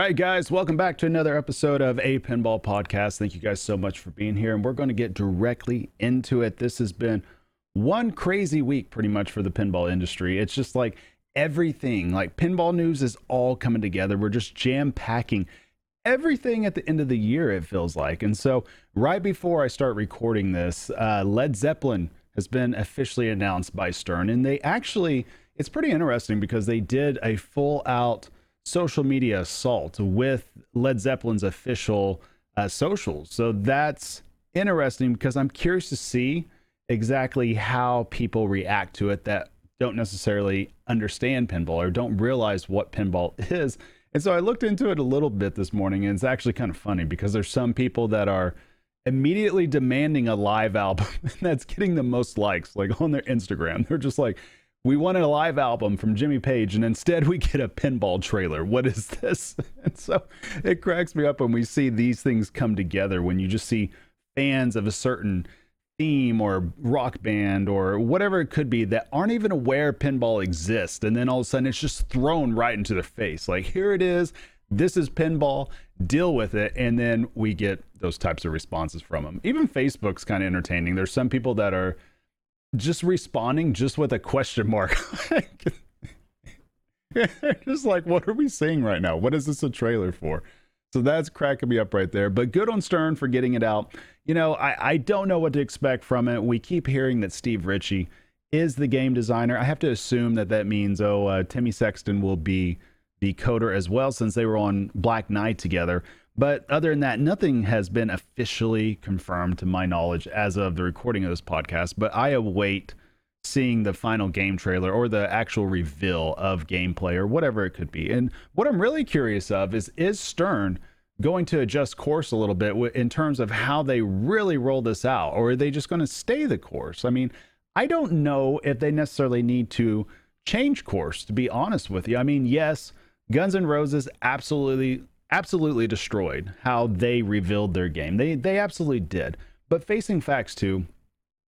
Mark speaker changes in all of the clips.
Speaker 1: All right, guys, welcome back to another episode of A Pinball Podcast. Thank you guys so much for being here, and we're going to get directly into it. This has been one crazy week, pretty much, for the pinball industry. It's just like everything, like pinball news is all coming together. We're just jam packing everything at the end of the year, it feels like. And so, right before I start recording this, uh, Led Zeppelin has been officially announced by Stern, and they actually, it's pretty interesting because they did a full out social media assault with Led Zeppelin's official uh, socials. So that's interesting because I'm curious to see exactly how people react to it that don't necessarily understand pinball or don't realize what pinball is. And so I looked into it a little bit this morning, and it's actually kind of funny because there's some people that are immediately demanding a live album that's getting the most likes, like on their Instagram. They're just like, we wanted a live album from Jimmy Page, and instead we get a pinball trailer. What is this? And so it cracks me up when we see these things come together, when you just see fans of a certain theme or rock band or whatever it could be that aren't even aware pinball exists. And then all of a sudden it's just thrown right into their face. Like, here it is. This is pinball. Deal with it. And then we get those types of responses from them. Even Facebook's kind of entertaining. There's some people that are just responding just with a question mark. just like, what are we seeing right now? What is this a trailer for? So that's cracking me up right there. But good on Stern for getting it out. You know, I, I don't know what to expect from it. We keep hearing that Steve Ritchie is the game designer. I have to assume that that means, oh, uh, Timmy Sexton will be the coder as well, since they were on Black Knight together. But other than that, nothing has been officially confirmed to my knowledge as of the recording of this podcast. But I await seeing the final game trailer or the actual reveal of gameplay or whatever it could be. And what I'm really curious of is is Stern going to adjust course a little bit in terms of how they really roll this out or are they just going to stay the course? I mean, I don't know if they necessarily need to change course to be honest with you. I mean, yes, Guns N' Roses absolutely absolutely destroyed how they revealed their game. They they absolutely did. But facing facts too,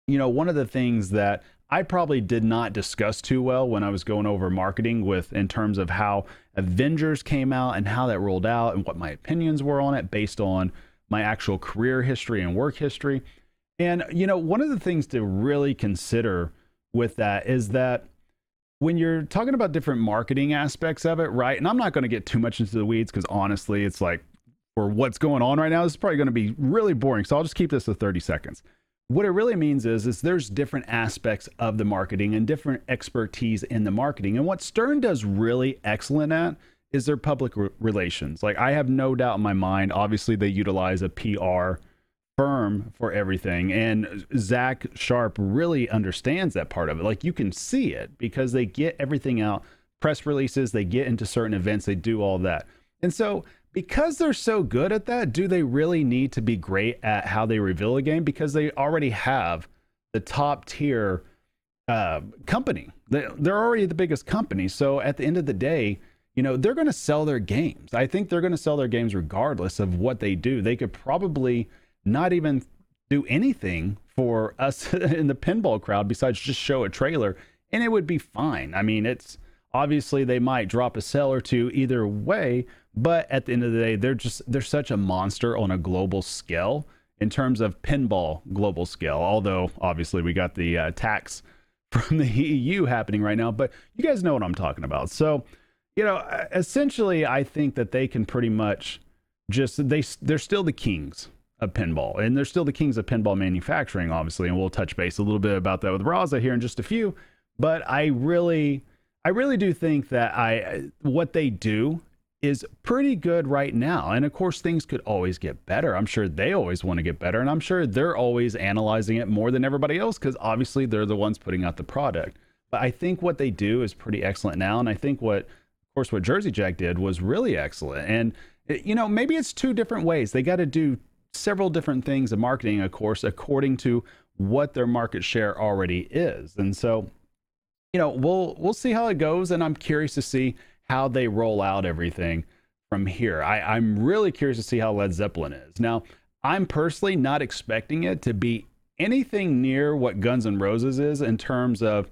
Speaker 1: you know, one of the things that I probably did not discuss too well when I was going over marketing with in terms of how Avengers came out and how that rolled out and what my opinions were on it based on my actual career history and work history. And you know, one of the things to really consider with that is that when you're talking about different marketing aspects of it, right? And I'm not going to get too much into the weeds because honestly, it's like for what's going on right now, this is probably going to be really boring. So I'll just keep this to 30 seconds. What it really means is, is there's different aspects of the marketing and different expertise in the marketing. And what Stern does really excellent at is their public re- relations. Like I have no doubt in my mind, obviously they utilize a PR firm for everything. And Zach Sharpe really understands that part of it. Like you can see it because they get everything out, press releases, they get into certain events, they do all that. And so, because they're so good at that, do they really need to be great at how they reveal a game? Because they already have the top tier uh, company. They're already the biggest company. So at the end of the day, you know, they're going to sell their games. I think they're going to sell their games regardless of what they do. They could probably not even do anything for us in the pinball crowd besides just show a trailer and it would be fine. I mean, it's obviously they might drop a sell or two either way, but at the end of the day, they're just they're such a monster on a global scale in terms of pinball global scale. Although obviously we got the uh, tax from the EU happening right now, but you guys know what I'm talking about. So, you know, essentially, I think that they can pretty much just they they're still the kings of pinball. And they're still the kings of pinball manufacturing, obviously. And we'll touch base a little bit about that with Raza here in just a few. But I really, I really do think that I what they do is pretty good right now. And of course, things could always get better. I'm sure they always want to get better. And I'm sure they're always analyzing it more than everybody else because obviously they're the ones putting out the product. But I think what they do is pretty excellent now. And I think what, of course, what Jersey Jack did was really excellent. And, eh, you know, maybe it's two different ways. They got to do several different things in marketing, of course, according to what their market share already is. And so, you know, we'll we'll see how it goes, and I'm curious to see how they roll out everything from here. I, I'm really curious to see how Led Zeppelin is. Now, I'm personally not expecting it to be anything near what Guns N' Roses is in terms of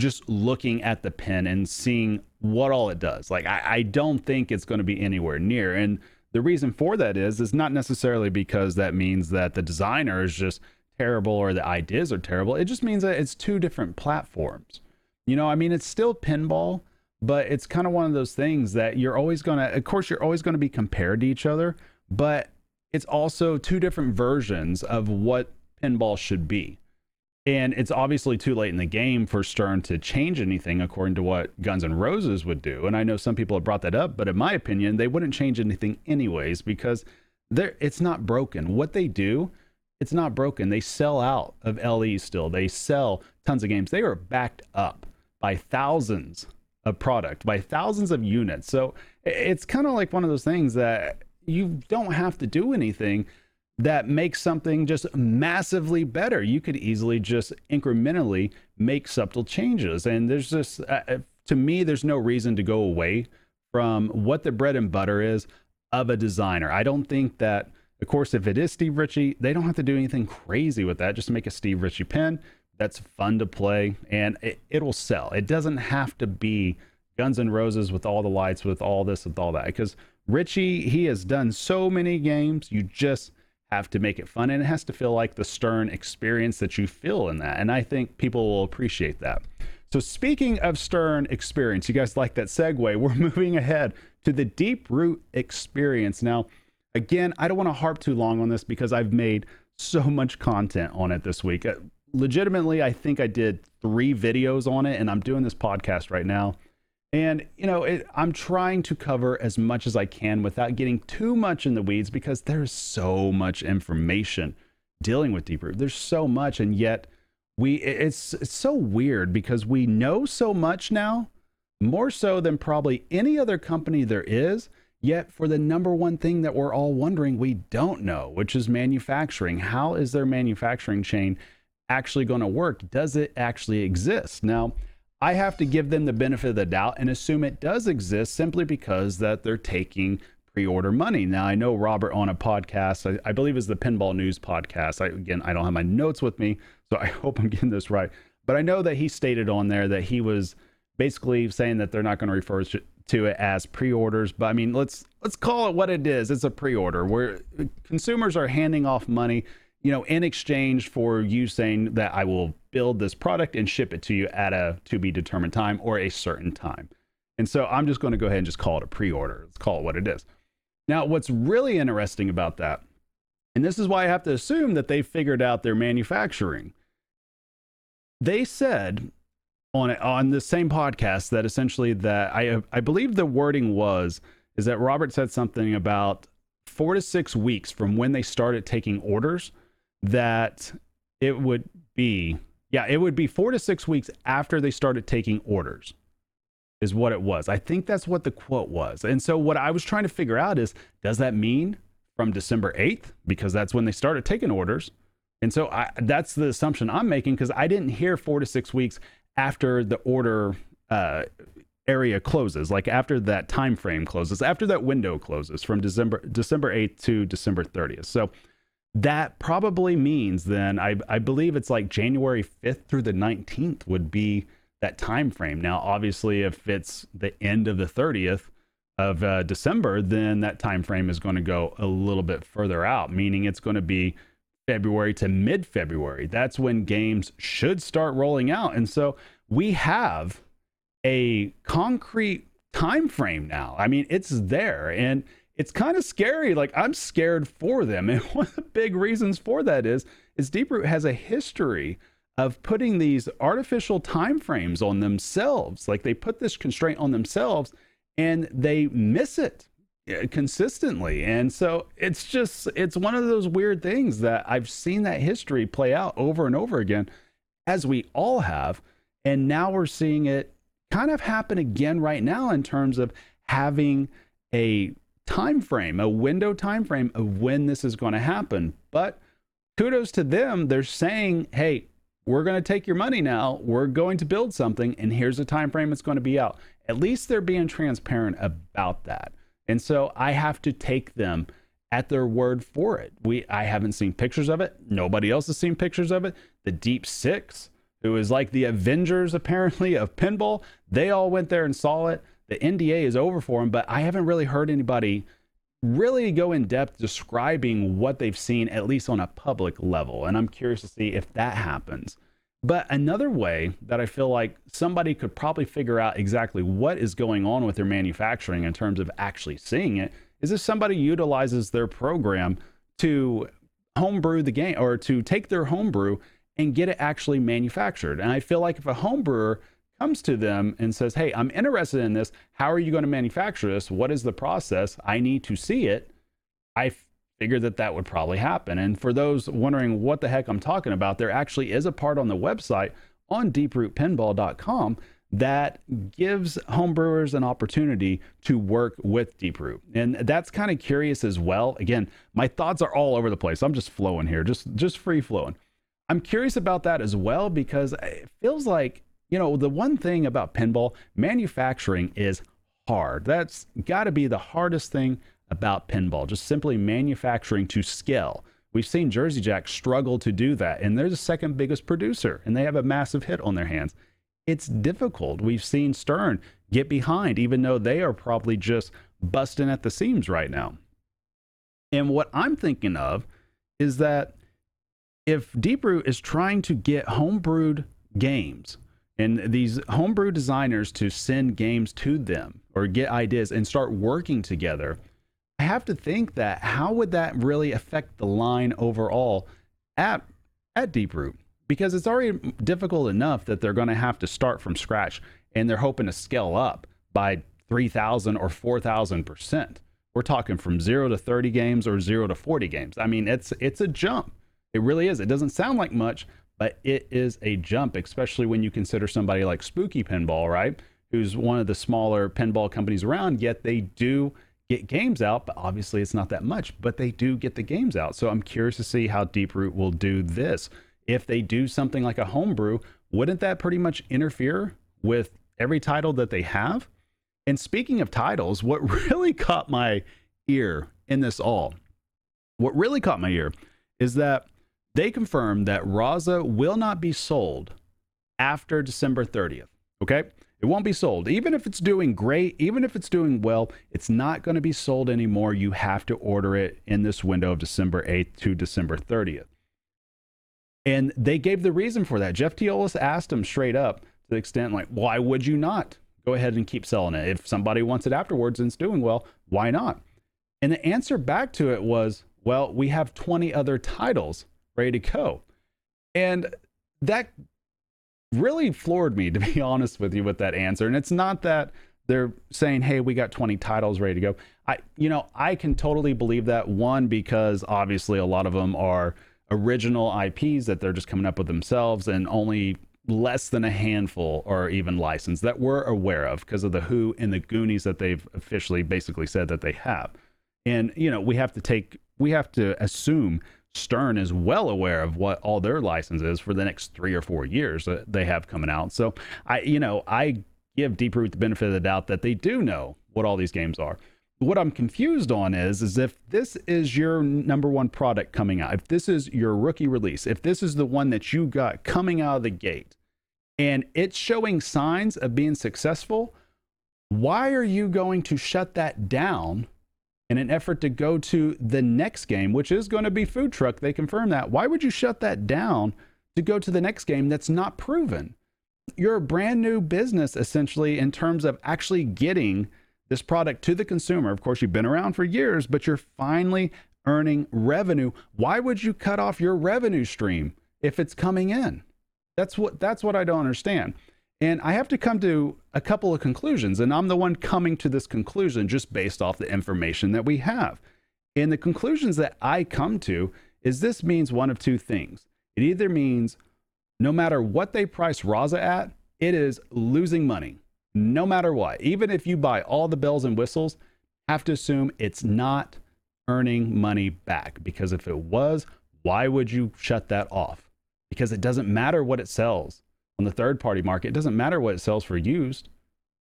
Speaker 1: just looking at the pen and seeing what all it does. Like I, I don't think it's going to be anywhere near. And the reason for that is is not necessarily because that means that the designer is just terrible or the ideas are terrible. It just means that it's two different platforms. You know, I mean, it's still pinball, but it's kind of one of those things that you're always going to, of course, you're always going to be compared to each other, but it's also two different versions of what pinball should be. And it's obviously too late in the game for Stern to change anything according to what Guns N' Roses would do. And I know some people have brought that up, but in my opinion, they wouldn't change anything anyways because it's not broken. What they do, it's not broken. They sell out of LE still. They sell tons of games. They are backed up by thousands of product, by thousands of units. So it's kind of like one of those things that you don't have to do anything that makes something just massively better. You could easily just incrementally make subtle changes. And there's just, uh, uh, to me, there's no reason to go away from what the bread and butter is of a designer. I don't think that, of course, if it is Steve Ritchie, they don't have to do anything crazy with that. Just make a Steve Ritchie pen that's fun to play and it, it'll sell. It doesn't have to be Guns N' Roses with all the lights, with all this, with all that. Because Ritchie, he has done so many games. You just have to make it fun and it has to feel like the Stern experience that you feel in that. And I think people will appreciate that. So, speaking of Stern experience, you guys like that segue? We're moving ahead to the Deeproot experience. Now, again, I don't want to harp too long on this because I've made so much content on it this week. Uh, legitimately, I think I did three videos on it, and I'm doing this podcast right now. And, you know, it, I'm trying to cover as much as I can without getting too much in the weeds because there's so much information dealing with Deeproot. There's so much, and yet we it's it's so weird because we know so much now, more so than probably any other company there is. Yet, for the number one thing that we're all wondering, we don't know, which is manufacturing. How is their manufacturing chain actually going to work? Does it actually exist? Now, I have to give them the benefit of the doubt and assume it does exist simply because that they're taking pre-order money. Now I know Robert on a podcast, I, I believe is the Pinball News podcast. I, again, I don't have my notes with me, so I hope I'm getting this right. But I know that he stated on there that he was basically saying that they're not going to refer to it as pre-orders. But I mean, let's let's call it what it is. It's a pre-order where consumers are handing off money you know, in exchange for you saying that I will build this product and ship it to you at a to be determined time or a certain time. And so I'm just going to go ahead and just call it a pre-order. Let's call it what it is. Now, what's really interesting about that, and this is why I have to assume that they figured out their manufacturing. They said on on the same podcast that essentially that I I believe the wording was is that Robert said something about 4 to 6 weeks from when they started taking orders that it would be, yeah, it would be four to six weeks after they started taking orders, is what it was. I think that's what the quote was. And so, what I was trying to figure out is does that mean from December 8th? Because that's when they started taking orders. And so, I, that's the assumption I'm making because I didn't hear four to six weeks after the order uh, area closes like after that time frame closes after that window closes from december december 8th to december 30th so that probably means then I, I believe it's like January 5th through the 19th would be that time frame. Now, obviously, if it's the end of the 30th of uh, December, then that time frame is going to go a little bit further out, meaning it's going to be February to mid February. That's when games should start rolling out. And so we have a concrete time frame now. I mean, it's there. And it's kind of scary. Like I'm scared for them. And one of the big reasons for that is is Deeproot has a history of putting these artificial time frames on themselves. Like they put this constraint on themselves and they miss it eh, consistently. And so it's just it's one of those weird things that I've seen that history play out over and over again as we all have. And now we're seeing it kind of happen again right now in terms of having a time frame, a window time frame of when this is going to happen. But kudos to them. They're saying, "Hey, we're going to take your money now. We're going to build something and here's the time frame it's going to be out." At least they're being transparent about that. And so I have to take them at their word for it. We I haven't seen pictures of it. Nobody else has seen pictures of it. The Deep 6 who is like the Avengers apparently of pinball. They all went there and saw it. The NDA is over for them, but I haven't really heard anybody really go in depth describing what they've seen, at least on a public level. And I'm curious to see if that happens. But another way that I feel like somebody could probably figure out exactly what is going on with their manufacturing in terms of actually seeing it is if somebody utilizes their program to homebrew the game or to take their homebrew and get it actually manufactured. And I feel like if a homebrewer comes to them and says, Hey, I'm interested in this. How are you going to manufacture this? What is the process? I need to see it. I figured that that would probably happen. And for those wondering what the heck I'm talking about, there actually is a part on the website on deeprootpinball.com that gives homebrewers an opportunity to work with Deeproot. And that's kind of curious as well. Again, my thoughts are all over the place. I'm just flowing here, just just free flowing. I'm curious about that as well because it feels like, you know, the one thing about pinball manufacturing is hard. That's got to be the hardest thing about pinball, just simply manufacturing to scale. We've seen Jersey Jack struggle to do that, and they're the second biggest producer, and they have a massive hit on their hands. It's difficult. We've seen Stern get behind, even though they are probably just busting at the seams right now. And what I'm thinking of is that if Deeproot is trying to get homebrewed games and these homebrew designers to send games to them or get ideas and start working together, I have to think that how would that really affect the line overall at at Deeproot? Because it's already difficult enough that they're going to have to start from scratch and they're hoping to scale up by 3,000 or 4,000 percent. We're talking from zero to 30 games or zero to 40 games. I mean, it's it's a jump. It really is. It doesn't sound like much, but it is a jump, especially when you consider somebody like Spooky Pinball, right? Who's one of the smaller pinball companies around, yet they do get games out, but obviously it's not that much, but they do get the games out. So I'm curious to see how Deeproot will do this. If they do something like a homebrew, wouldn't that pretty much interfere with every title that they have? And speaking of titles, what really caught my ear in this all, what really caught my ear is that they confirmed that Raza will not be sold after December 30th. Okay. It won't be sold. Even if it's doing great, even if it's doing well, it's not going to be sold anymore. You have to order it in this window of December 8th to December 30th. And they gave the reason for that. Jeff Teolis asked him straight up to the extent like, why would you not go ahead and keep selling it? If somebody wants it afterwards and it's doing well, why not? And the answer back to it was, well, we have 20 other titles ready to go. And that really floored me, to be honest with you, with that answer. And it's not that they're saying, "Hey, we got 20 titles ready to go." I, you know, I can totally believe that. One, because obviously a lot of them are original IPs that they're just coming up with themselves, and only less than a handful are even licensed that we're aware of because of the Who and the Goonies that they've officially basically said that they have. And you know, we have to take, we have to assume Stern is well aware of what all their licenses for the next three or four years that they have coming out. So I, you know, I give Deeproot the benefit of the doubt that they do know what all these games are. What I'm confused on is, is if this is your number one product coming out, if this is your rookie release, if this is the one that you got coming out of the gate, and it's showing signs of being successful, why are you going to shut that down in an effort to go to the next game, which is going to be food truck. They confirm that. Why would you shut that down to go to the next game that's not proven? You're a brand new business, essentially, in terms of actually getting this product to the consumer. Of course, you've been around for years, but you're finally earning revenue. Why would you cut off your revenue stream if it's coming in? That's what that's what I don't understand. And I have to come to a couple of conclusions, and I'm the one coming to this conclusion just based off the information that we have. And the conclusions that I come to is this means one of two things. It either means no matter what they price Raza at, it is losing money, no matter what. Even if you buy all the bells and whistles, have to assume it's not earning money back because if it was, why would you shut that off? Because it doesn't matter what it sells on the third party market. It doesn't matter what it sells for used.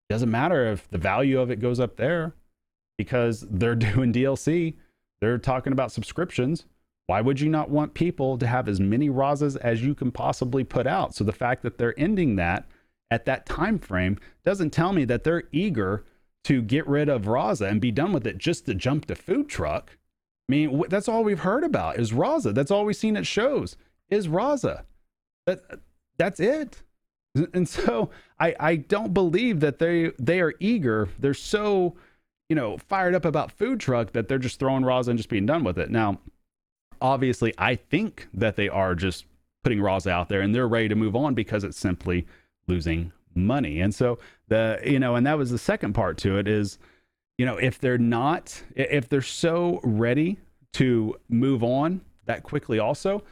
Speaker 1: It doesn't matter if the value of it goes up there because they're doing DLC. They're talking about subscriptions. Why would you not want people to have as many Razas as you can possibly put out? So the fact that they're ending that at that time frame doesn't tell me that they're eager to get rid of Raza and be done with it just to jump to food truck. I mean, that's all we've heard about is Raza. That's all we've seen at shows is Raza. That that's it. And so I I don't believe that they they are eager. They're so you know fired up about food truck that they're just throwing Raza and just being done with it. Now, obviously, I think that they are just putting Raza out there and they're ready to move on because it's simply losing money. And so the you know, and that was the second part to it is, you know, if they're not if they're so ready to move on that quickly also,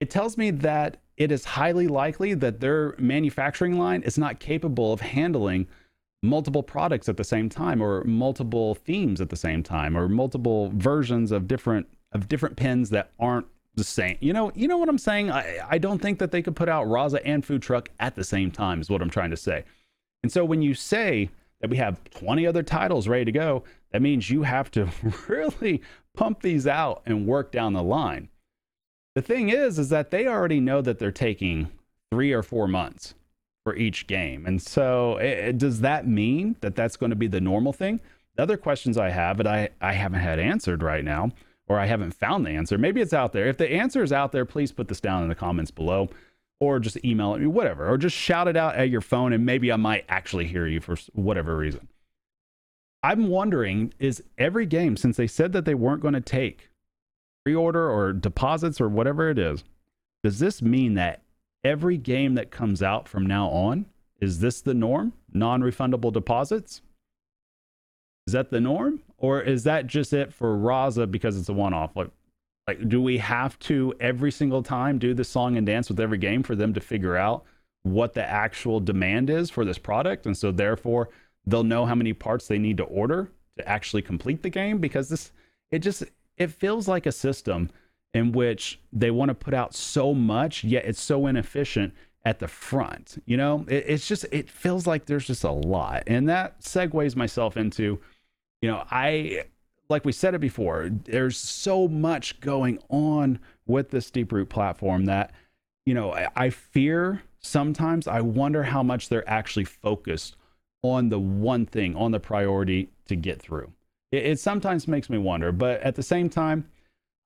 Speaker 1: it tells me that it is highly likely that their manufacturing line is not capable of handling multiple products at the same time or multiple themes at the same time or multiple versions of different of different pins that aren't the same. You know, you know what I'm saying? I, I don't think that they could put out Raza and Food Truck at the same time, is what I'm trying to say. And so when you say that we have 20 other titles ready to go, that means you have to really pump these out and work down the line. The thing is, is that they already know that they're taking three or four months for each game. And so it, does that mean that that's going to be the normal thing? The other questions I have, but I, I haven't had answered right now, or I haven't found the answer. Maybe it's out there. If the answer is out there, please put this down in the comments below or just email it, me, whatever, or just shout it out at your phone and maybe I might actually hear you for whatever reason. I'm wondering is every game, since they said that they weren't going to take pre order or deposits or whatever it is, does this mean that every game that comes out from now on, is this the norm? Non refundable deposits? Is that the norm? Or is that just it for Raza because it's a one off? Like, like, do we have to every single time do the song and dance with every game for them to figure out what the actual demand is for this product? And so, therefore, they'll know how many parts they need to order to actually complete the game because this, it just, it feels like a system in which they want to put out so much, yet it's so inefficient at the front. You know, it, it's just, it feels like there's just a lot. And that segues myself into you know, I like we said it before, there's so much going on with this Deeproot platform that, you know, I, I fear sometimes I wonder how much they're actually focused on the one thing, on the priority to get through. It, it, sometimes makes me wonder, but at the same time,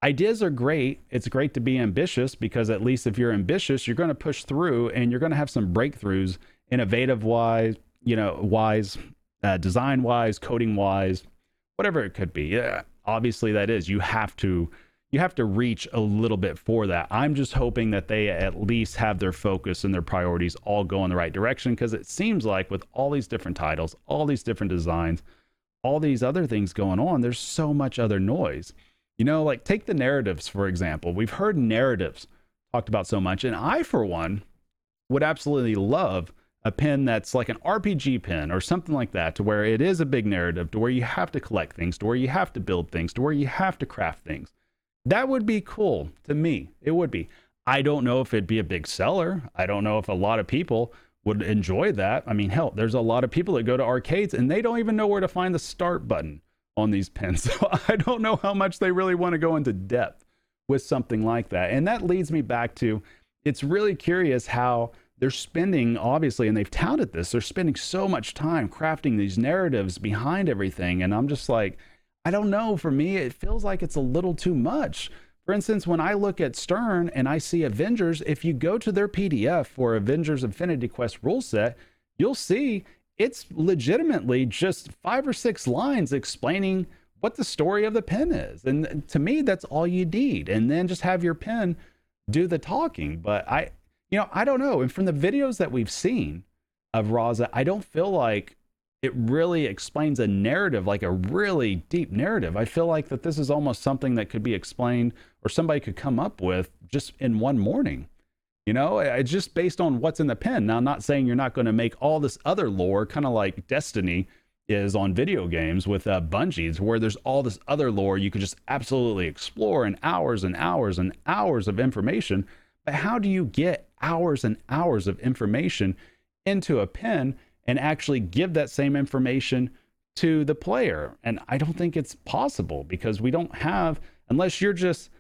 Speaker 1: ideas are great. It's great to be ambitious because at least if you're ambitious, you're going to push through and you're going to have some breakthroughs, innovative wise, you know, wise, uh, design wise, coding wise, whatever it could be. Yeah, obviously that is. You have to you have to reach a little bit for that. I'm just hoping that they at least have their focus and their priorities all go in the right direction because it seems like with all these different titles, all these different designs, all these other things going on, there's so much other noise. You know, like take the narratives for example. We've heard narratives talked about so much and I for one would absolutely love a pen that's like an RPG pen or something like that, to where it is a big narrative, to where you have to collect things, to where you have to build things, to where you have to craft things. That would be cool to me. It would be. I don't know if it'd be a big seller. I don't know if a lot of people would enjoy that. I mean, hell, there's a lot of people that go to arcades and they don't even know where to find the start button on these pens. So I don't know how much they really want to go into depth with something like that. And that leads me back to it's really curious how they're spending obviously and they've touted this they're spending so much time crafting these narratives behind everything and i'm just like i don't know for me it feels like it's a little too much for instance when i look at stern and i see avengers if you go to their pdf for avengers infinity quest rule set you'll see it's legitimately just five or six lines explaining what the story of the pen is and to me that's all you need and then just have your pen do the talking but i you know, I don't know. And from the videos that we've seen of Raza, I don't feel like it really explains a narrative, like a really deep narrative. I feel like that this is almost something that could be explained or somebody could come up with just in one morning. You know, it's just based on what's in the pen. Now, I'm not saying you're not going to make all this other lore, kind of like Destiny is on video games with uh, Bungie's, where there's all this other lore you could just absolutely explore in hours and hours and hours of information. But how do you get hours and hours of information into a pen and actually give that same information to the player? And I don't think it's possible because we don't have, unless you're just,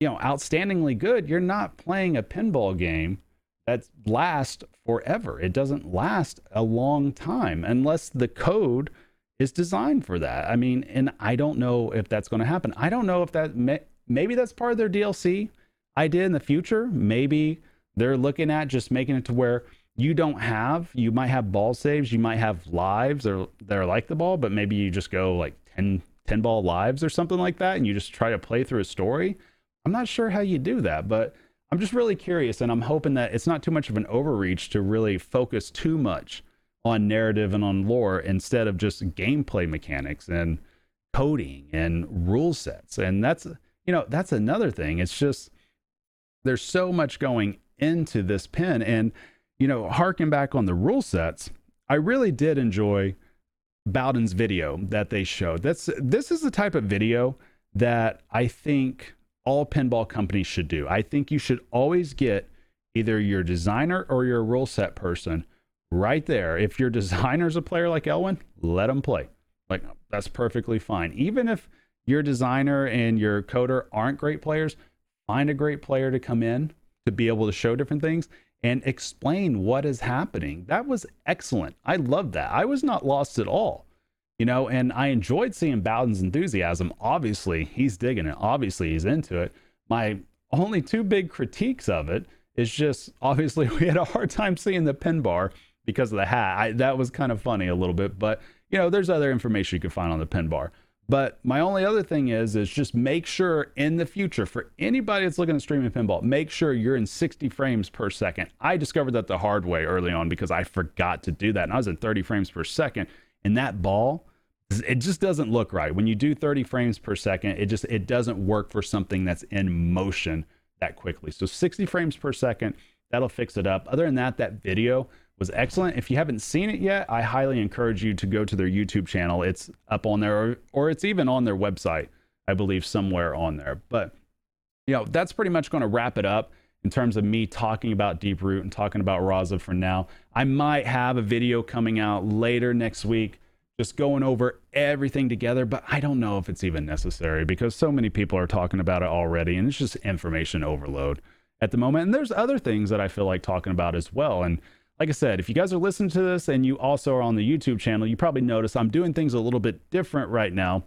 Speaker 1: you know, outstandingly good, you're not playing a pinball game that lasts forever. It doesn't last a long time unless the code is designed for that. I mean, and I don't know if that's going to happen. I don't know if that may, maybe that's part of their DLC idea in the future. Maybe they're looking at just making it to where you don't have, you might have ball saves, you might have lives or they're like the ball, but maybe you just go like 10, 10 ball lives or something like that and you just try to play through a story. I'm not sure how you do that, but I'm just really curious and I'm hoping that it's not too much of an overreach to really focus too much on narrative and on lore instead of just gameplay mechanics and coding and rule sets. And that's, you know, that's another thing. It's just there's so much going into this pen. And, you know, harking back on the rule sets, I really did enjoy Bowen's video that they showed. That's this is the type of video that I think all pinball companies should do. I think you should always get either your designer or your rule set person right there. If your designer's a player like Elwin, let them play. Like that's perfectly fine. Even if your designer and your coder aren't great players, find a great player to come in to be able to show different things and explain what is happening. That was excellent. I love that. I was not lost at all. You know, and I enjoyed seeing Bowen's enthusiasm. Obviously, he's digging it. Obviously, he's into it. My only two big critiques of it is just obviously we had a hard time seeing the pin bar because of the hat. I, that was kind of funny a little bit, but you know, there's other information you can find on the pin bar. But my only other thing is is just make sure in the future for anybody that's looking at streaming pinball, make sure you're in 60 frames per second. I discovered that the hard way early on because I forgot to do that. And I was in 30 frames per second. And that ball, it just doesn't look right. When you do 30 frames per second, it just it doesn't work for something that's in motion that quickly. So 60 frames per second, that'll fix it up. Other than that, that video was excellent. If you haven't seen it yet, I highly encourage you to go to their YouTube channel. It's up on there, or, or it's even on their website, I believe, somewhere on there. But, you know, that's pretty much going to wrap it up in terms of me talking about Deeproot and talking about Raza for now. I might have a video coming out later next week just going over everything together, but I don't know if it's even necessary because so many people are talking about it already and it's just information overload at the moment. And there's other things that I feel like talking about as well. And like I said, if you guys are listening to this and you also are on the YouTube channel, you probably notice I'm doing things a little bit different right now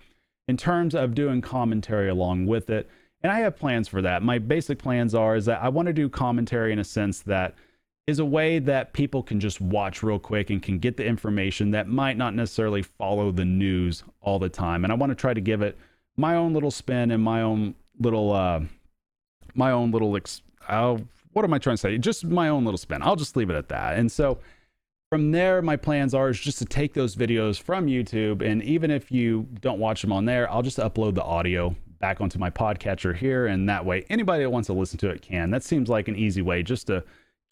Speaker 1: in terms of doing commentary along with it. And I have plans for that. My basic plans are is that I want to do commentary in a sense that is a way that people can just watch real quick and can get the information that might not necessarily follow the news all the time. And I want to try to give it my own little spin and my own little uh my own little ex- I'll what am I trying to say? Just my own little spin. I'll just leave it at that. And so from there, my plans are is just to take those videos from YouTube, and even if you don't watch them on there, I'll just upload the audio back onto my podcatcher here, and that way anybody that wants to listen to it can. That seems like an easy way just to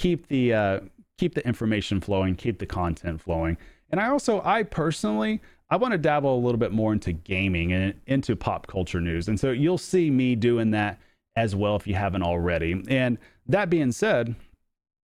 Speaker 1: keep the uh, keep the information flowing, keep the content flowing. And I also, I personally, I want to dabble a little bit more into gaming and into pop culture news, and so you'll see me doing that as well if you haven't already. And that being said,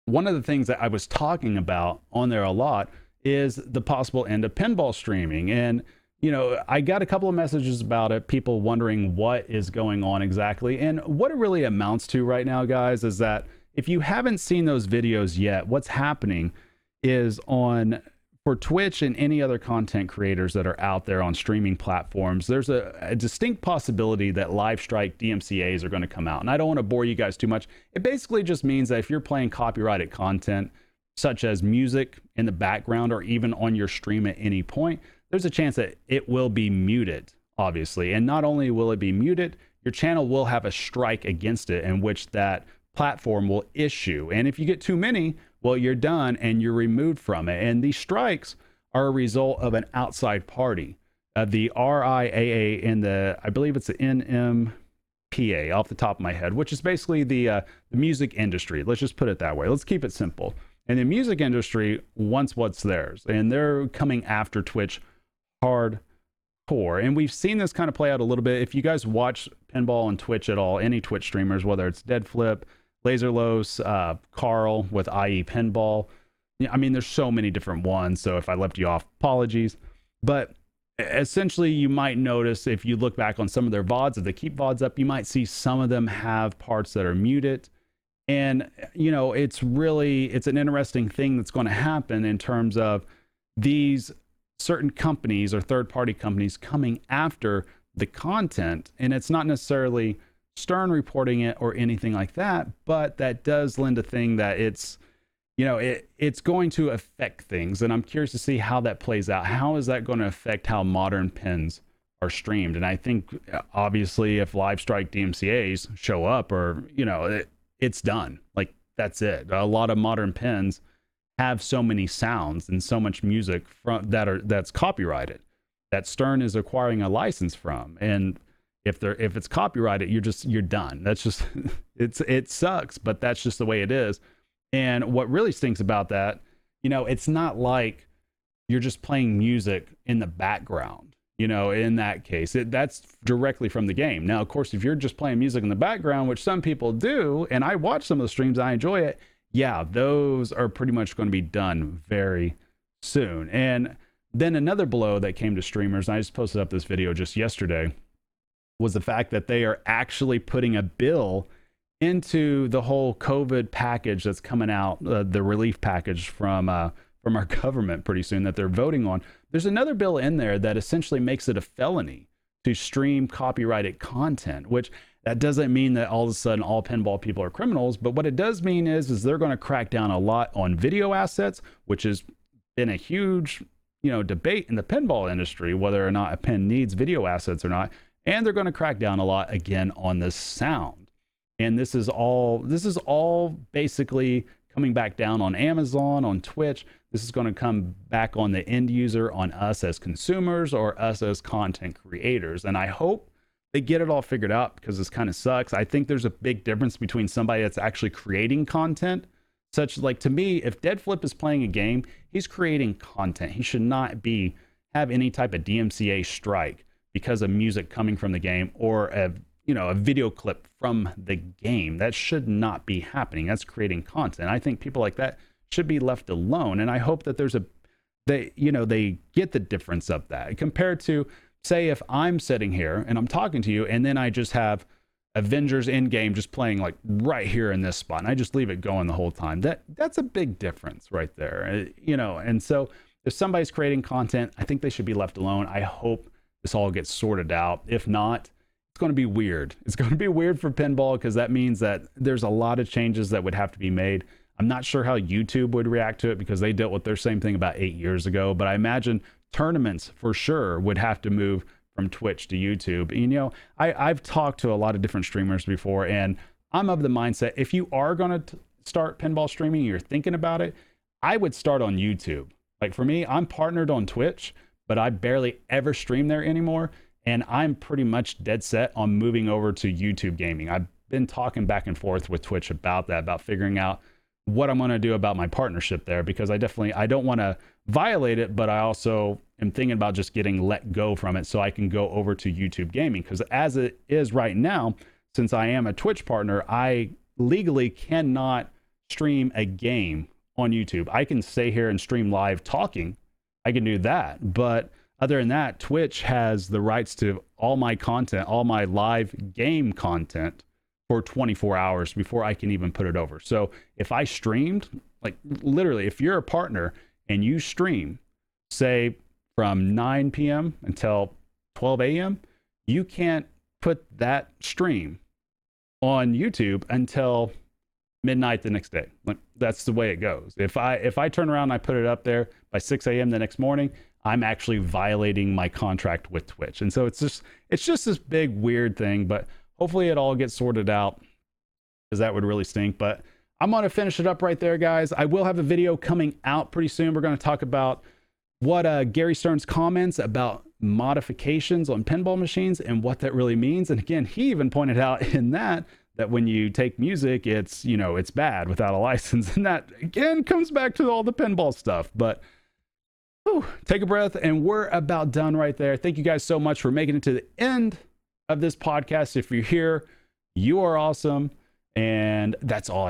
Speaker 1: one of the things that I was talking about on there a lot is the possible end of pinball streaming. And, you know, I got a couple of messages about it, people wondering what is going on exactly. And what it really amounts to right now, guys, is that if you haven't seen those videos yet, what's happening is on for Twitch and any other content creators that are out there on streaming platforms, there's a, a, distinct possibility that live strike DMCAs are going to come out. And I don't want to bore you guys too much. It basically just means that if you're playing copyrighted content, such as music in the background or even on your stream at any point, there's a chance that it will be muted, obviously. And not only will it be muted, your channel will have a strike against it in which that platform will issue. And if you get too many, well, you're done and you're removed from it. And these strikes are a result of an outside party. Uh, the RIAA and the, I believe it's the NMPA off the top of my head, which is basically the, uh, the music industry. Let's just put it that way. Let's keep it simple. And the music industry wants what's theirs, and they're coming after Twitch hardcore. And we've seen this kind of play out a little bit. If you guys watch pinball on Twitch at all, any Twitch streamers, whether it's Deadflip, Laserlos, uh, Carl with IE Pinball. I mean, there's so many different ones. So if I left you off, apologies. But essentially you might notice if you look back on some of their VODs, if they keep VODs up, you might see some of them have parts that are muted. And, you know, it's really, it's an interesting thing that's going to happen in terms of these certain companies or third party companies coming after the content. And it's not necessarily Stern reporting it or anything like that, but that does lend a thing that it's, you know, it, it's going to affect things. And I'm curious to see how that plays out. How is that going to affect how modern pens are streamed? And I think uh, obviously if live strike DMCAs show up or, you know, it, it's done. Like that's it. A lot of modern pens have so many sounds and so much music from that are that's copyrighted that Stern is acquiring a license from. And if they're if it's copyrighted, you're just you're done. That's just it's it sucks, but that's just the way it is. And what really stinks about that, you know, it's not like you're just playing music in the background. You know, in that case, it, that's directly from the game. Now, of course, if you're just playing music in the background, which some people do, and I watch some of the streams, I enjoy it. Yeah, those are pretty much going to be done very soon. And then another blow that came to streamers, and I just posted up this video just yesterday, was the fact that they are actually putting a bill into the whole COVID package that's coming out, uh, the relief package from uh, from our government pretty soon that they're voting on. There's another bill in there that essentially makes it a felony to stream copyrighted content, which that doesn't mean that all of a sudden all pinball people are criminals, but what it does mean is is they're going to crack down a lot on video assets, which has been a huge you know debate in the pinball industry whether or not a pin needs video assets or not and they're going to crack down a lot again on the sound. And this is all this is all basically coming back down on amazon on twitch. This is going to come back on the end user on us as consumers or us as content creators. And i hope they get it all figured out because this kind of sucks. I think there's a big difference between somebody that's actually creating content such like to me if dead flip is playing a game he's creating content. He should not be have any type of dmca strike because of music coming from the game or a you know a video clip from the game that should not be happening that's creating content i think people like that should be left alone and i hope that there's a they you know they get the difference of that compared to say if i'm sitting here and i'm talking to you and then i just have Avengers Endgame just playing like right here in this spot, and I just leave it going the whole time. That that's a big difference right there, uh, you know. And so if somebody's creating content, I think they should be left alone. I hope this all gets sorted out. If not, it's going to be weird. It's going to be weird for pinball because that means that there's a lot of changes that would have to be made. I'm not sure how YouTube would react to it because they dealt with their same thing about eight years ago, but I imagine tournaments for sure would have to move from Twitch to YouTube. And, you know, I, I've talked to a lot of different streamers before, and I'm of the mindset if you are going to start pinball streaming, you're thinking about it, I would start on YouTube. Like for me, I'm partnered on Twitch, but I barely ever stream there anymore. And I'm pretty much dead set on moving over to YouTube gaming. I've been talking back and forth with Twitch about that, about figuring out what I'm going to do about my partnership there because I definitely I don't want to violate it, but I also am thinking about just getting let go from it so I can go over to YouTube gaming. Because as it is right now, since I am a Twitch partner, I legally cannot stream a game on YouTube. I can stay here and stream live talking. I can do that. But other than that, Twitch has the rights to all my content, all my live game content for 24 hours before I can even put it over. So if I streamed, like literally, if you're a partner and you stream, say from 9 p.m. until 12 a.m., you can't put that stream on YouTube until midnight the next day. Like that's the way it goes. If I if I turn around and I put it up there by 6 a.m. the next morning, I'm actually violating my contract with Twitch. And so it's just it's just this big weird thing, but hopefully it all gets sorted out because that would really stink. But I'm going to finish it up right there, guys. I will have a video coming out pretty soon. We're going to talk about what uh, Gary Stern's comments about modifications on pinball machines and what that really means. And again, he even pointed out in that that when you take music, it's you know it's bad without a license, and that again comes back to all the pinball stuff. But whew, take a breath, and we're about done right there. Thank you guys so much for making it to the end of this podcast. If you're here, you are awesome, and that's all I.